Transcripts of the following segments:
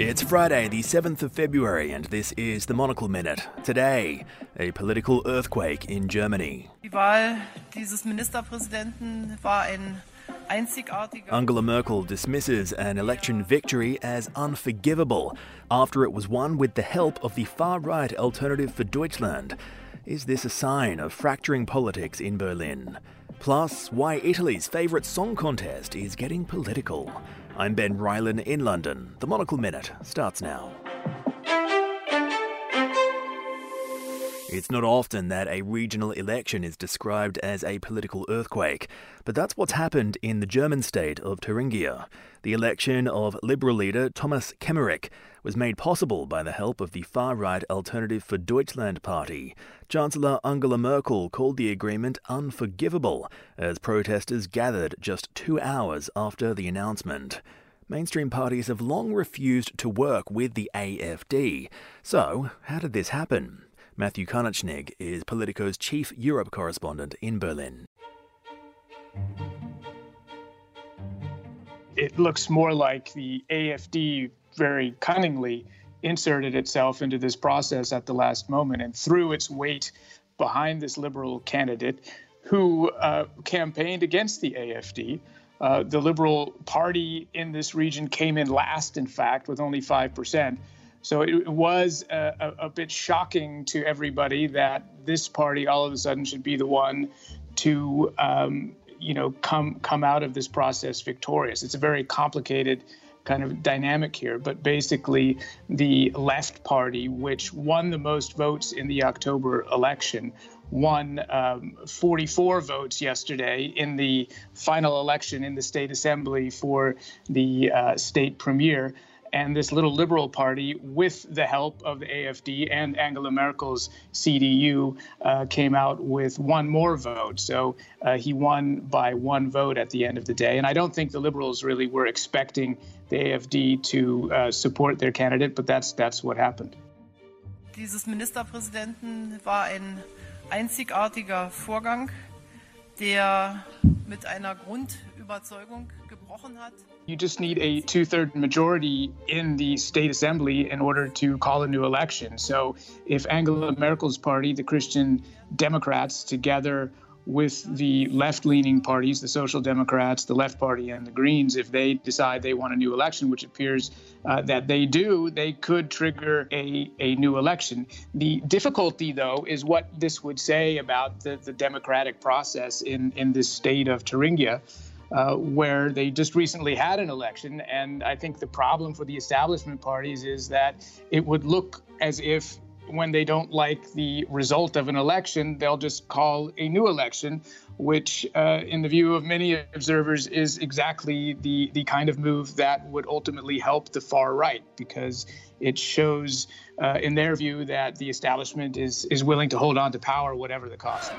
It's Friday, the 7th of February, and this is the Monocle Minute. Today, a political earthquake in Germany. Die Wahl dieses Ministerpräsidenten war ein. Angela Merkel dismisses an election victory as unforgivable after it was won with the help of the far right Alternative for Deutschland. Is this a sign of fracturing politics in Berlin? Plus, why Italy's favourite song contest is getting political. I'm Ben Rylan in London. The Monocle Minute starts now. It's not often that a regional election is described as a political earthquake, but that's what's happened in the German state of Thuringia. The election of Liberal leader Thomas Kemmerich was made possible by the help of the far right Alternative for Deutschland party. Chancellor Angela Merkel called the agreement unforgivable as protesters gathered just two hours after the announcement. Mainstream parties have long refused to work with the AFD. So, how did this happen? Matthew Karnitschnig is Politico's chief Europe correspondent in Berlin. It looks more like the AFD very cunningly inserted itself into this process at the last moment and threw its weight behind this liberal candidate who uh, campaigned against the AFD. Uh, the Liberal Party in this region came in last, in fact, with only 5%. So it, was a, a, a, bit shocking to everybody that this party all of a sudden should be the one to, um, you know, come come out of this process victorious. It's a very complicated kind of dynamic here, but basically the left party, which won the most votes in the October election, won um, 44 votes yesterday in the final election in the state assembly for the uh, state premier. And this little liberal party, with the help of the AFD and Angela Merkel's CDU, uh, came out with one more vote. So uh, he won by one vote at the end of the day. And I don't think the liberals really were expecting the AFD to uh, support their candidate, but that's that's what happened. Dieses Ministerpräsidenten war ein einzigartiger Vorgang, der mit einer Grundüberzeugung gebrochen hat. You just need a two third majority in the state assembly in order to call a new election. So, if Angela Merkel's party, the Christian Democrats, together with the left leaning parties, the Social Democrats, the Left Party, and the Greens, if they decide they want a new election, which appears uh, that they do, they could trigger a, a new election. The difficulty, though, is what this would say about the, the democratic process in, in this state of Thuringia. Uh, where they just recently had an election. And I think the problem for the establishment parties is that it would look as if when they don't like the result of an election, they'll just call a new election, which, uh, in the view of many observers, is exactly the, the kind of move that would ultimately help the far right because it shows, uh, in their view, that the establishment is, is willing to hold on to power, whatever the cost.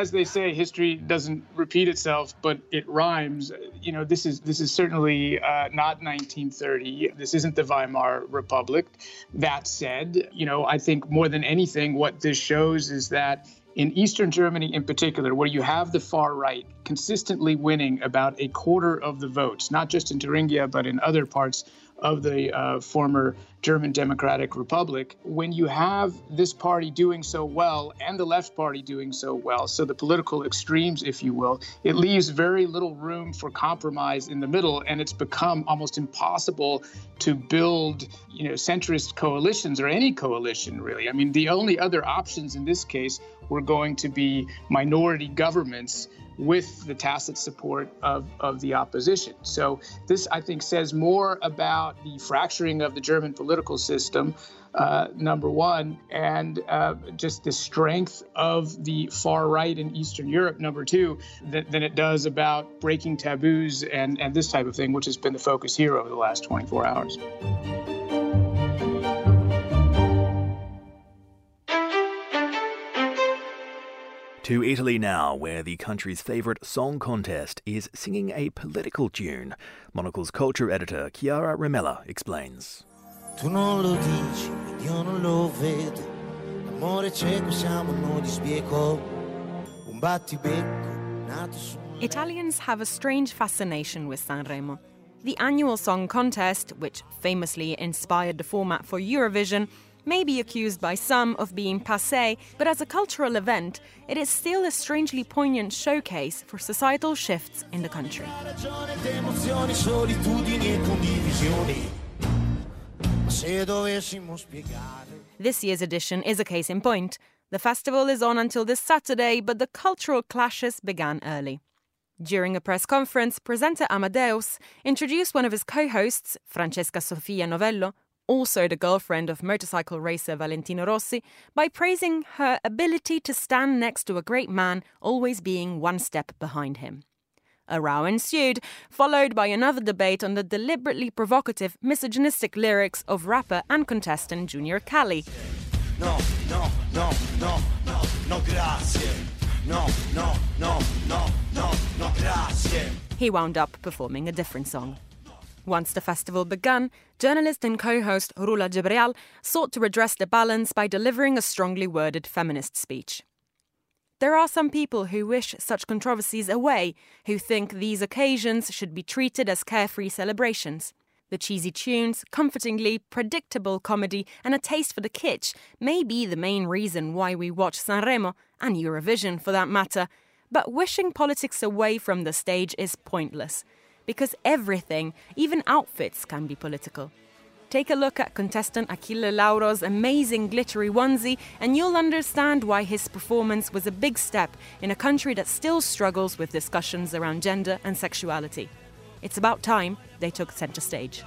As they say, history doesn't repeat itself, but it rhymes. You know, this is this is certainly uh, not 1930. This isn't the Weimar Republic. That said, you know, I think more than anything, what this shows is that in Eastern Germany, in particular, where you have the far right consistently winning about a quarter of the votes, not just in Thuringia but in other parts of the uh, former German Democratic Republic, when you have this party doing so well and the left party doing so well, so the political extremes, if you will, it leaves very little room for compromise in the middle, and it's become almost impossible to build, you know, centrist coalitions or any coalition really. I mean, the only other options in this case were going to be minority governments with the tacit support of, of the opposition. So, this, I think, says more about the fracturing of the German political system, uh, number one, and uh, just the strength of the far right in Eastern Europe, number two, than, than it does about breaking taboos and, and this type of thing, which has been the focus here over the last 24 hours. To Italy now, where the country's favourite song contest is singing a political tune. Monocle's culture editor Chiara Rimella explains. Tu non lo dici, io non lo vedo. L'amore cieco siamo noi di sbieco. Un Italians have a strange fascination with Sanremo. The annual song contest, which famously inspired the format for Eurovision, may be accused by some of being passe, but as a cultural event, it is still a strangely poignant showcase for societal shifts in the country. This year's edition is a case in point. The festival is on until this Saturday, but the cultural clashes began early. During a press conference, presenter Amadeus introduced one of his co hosts, Francesca Sofia Novello, also the girlfriend of motorcycle racer Valentino Rossi, by praising her ability to stand next to a great man, always being one step behind him. A row ensued, followed by another debate on the deliberately provocative, misogynistic lyrics of rapper and contestant Junior Cally. No, no, no, no, no, no, grazie. No, no, no, no, no, no, grazie. He wound up performing a different song. Once the festival began, journalist and co host Rula Jebreal sought to redress the balance by delivering a strongly worded feminist speech. There are some people who wish such controversies away, who think these occasions should be treated as carefree celebrations. The cheesy tunes, comfortingly predictable comedy, and a taste for the kitsch may be the main reason why we watch Sanremo, and Eurovision for that matter. But wishing politics away from the stage is pointless, because everything, even outfits, can be political. Take a look at contestant Achille Lauro's amazing glittery onesie, and you'll understand why his performance was a big step in a country that still struggles with discussions around gender and sexuality. It's about time they took center stage.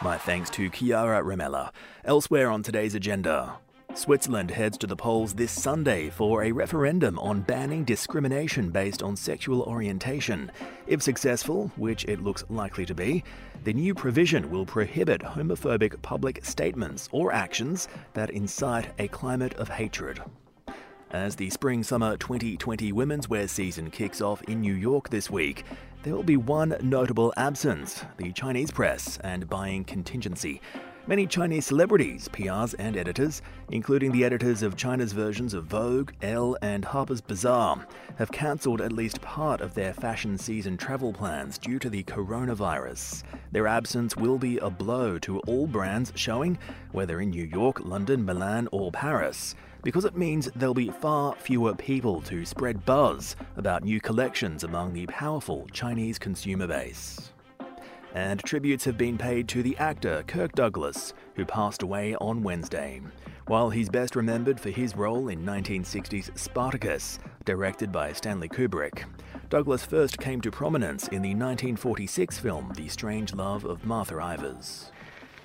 My thanks to Chiara Rimella. Elsewhere on today's agenda, Switzerland heads to the polls this Sunday for a referendum on banning discrimination based on sexual orientation. If successful, which it looks likely to be, the new provision will prohibit homophobic public statements or actions that incite a climate of hatred. As the spring summer 2020 women's wear season kicks off in New York this week, there will be one notable absence the Chinese press and buying contingency. Many Chinese celebrities, PRs, and editors, including the editors of China's versions of Vogue, Elle, and Harper's Bazaar, have cancelled at least part of their fashion season travel plans due to the coronavirus. Their absence will be a blow to all brands showing, whether in New York, London, Milan, or Paris because it means there'll be far fewer people to spread buzz about new collections among the powerful Chinese consumer base. And tributes have been paid to the actor Kirk Douglas, who passed away on Wednesday. While he's best remembered for his role in 1960's Spartacus, directed by Stanley Kubrick, Douglas first came to prominence in the 1946 film The Strange Love of Martha Ivers.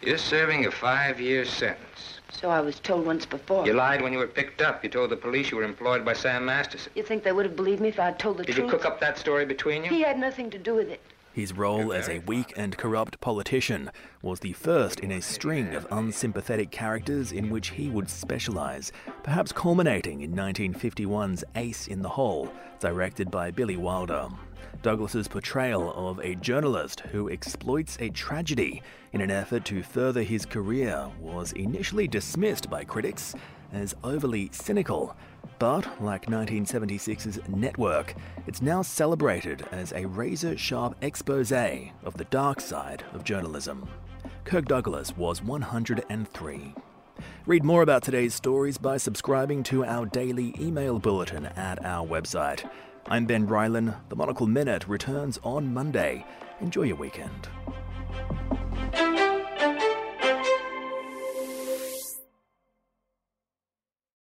You're serving a five year sentence. So I was told once before. You lied when you were picked up. You told the police you were employed by Sam Masterson. You think they would have believed me if I'd told the Did truth? Did you cook up that story between you? He had nothing to do with it. His role as a weak and corrupt politician was the first in a string of unsympathetic characters in which he would specialize, perhaps culminating in 1951's Ace in the Hole, directed by Billy Wilder. Douglas's portrayal of a journalist who exploits a tragedy in an effort to further his career was initially dismissed by critics as overly cynical, but like 1976's Network, it's now celebrated as a razor sharp expose of the dark side of journalism. Kirk Douglas was 103. Read more about today's stories by subscribing to our daily email bulletin at our website. I'm Ben Rylan. The Monocle Minute returns on Monday. Enjoy your weekend.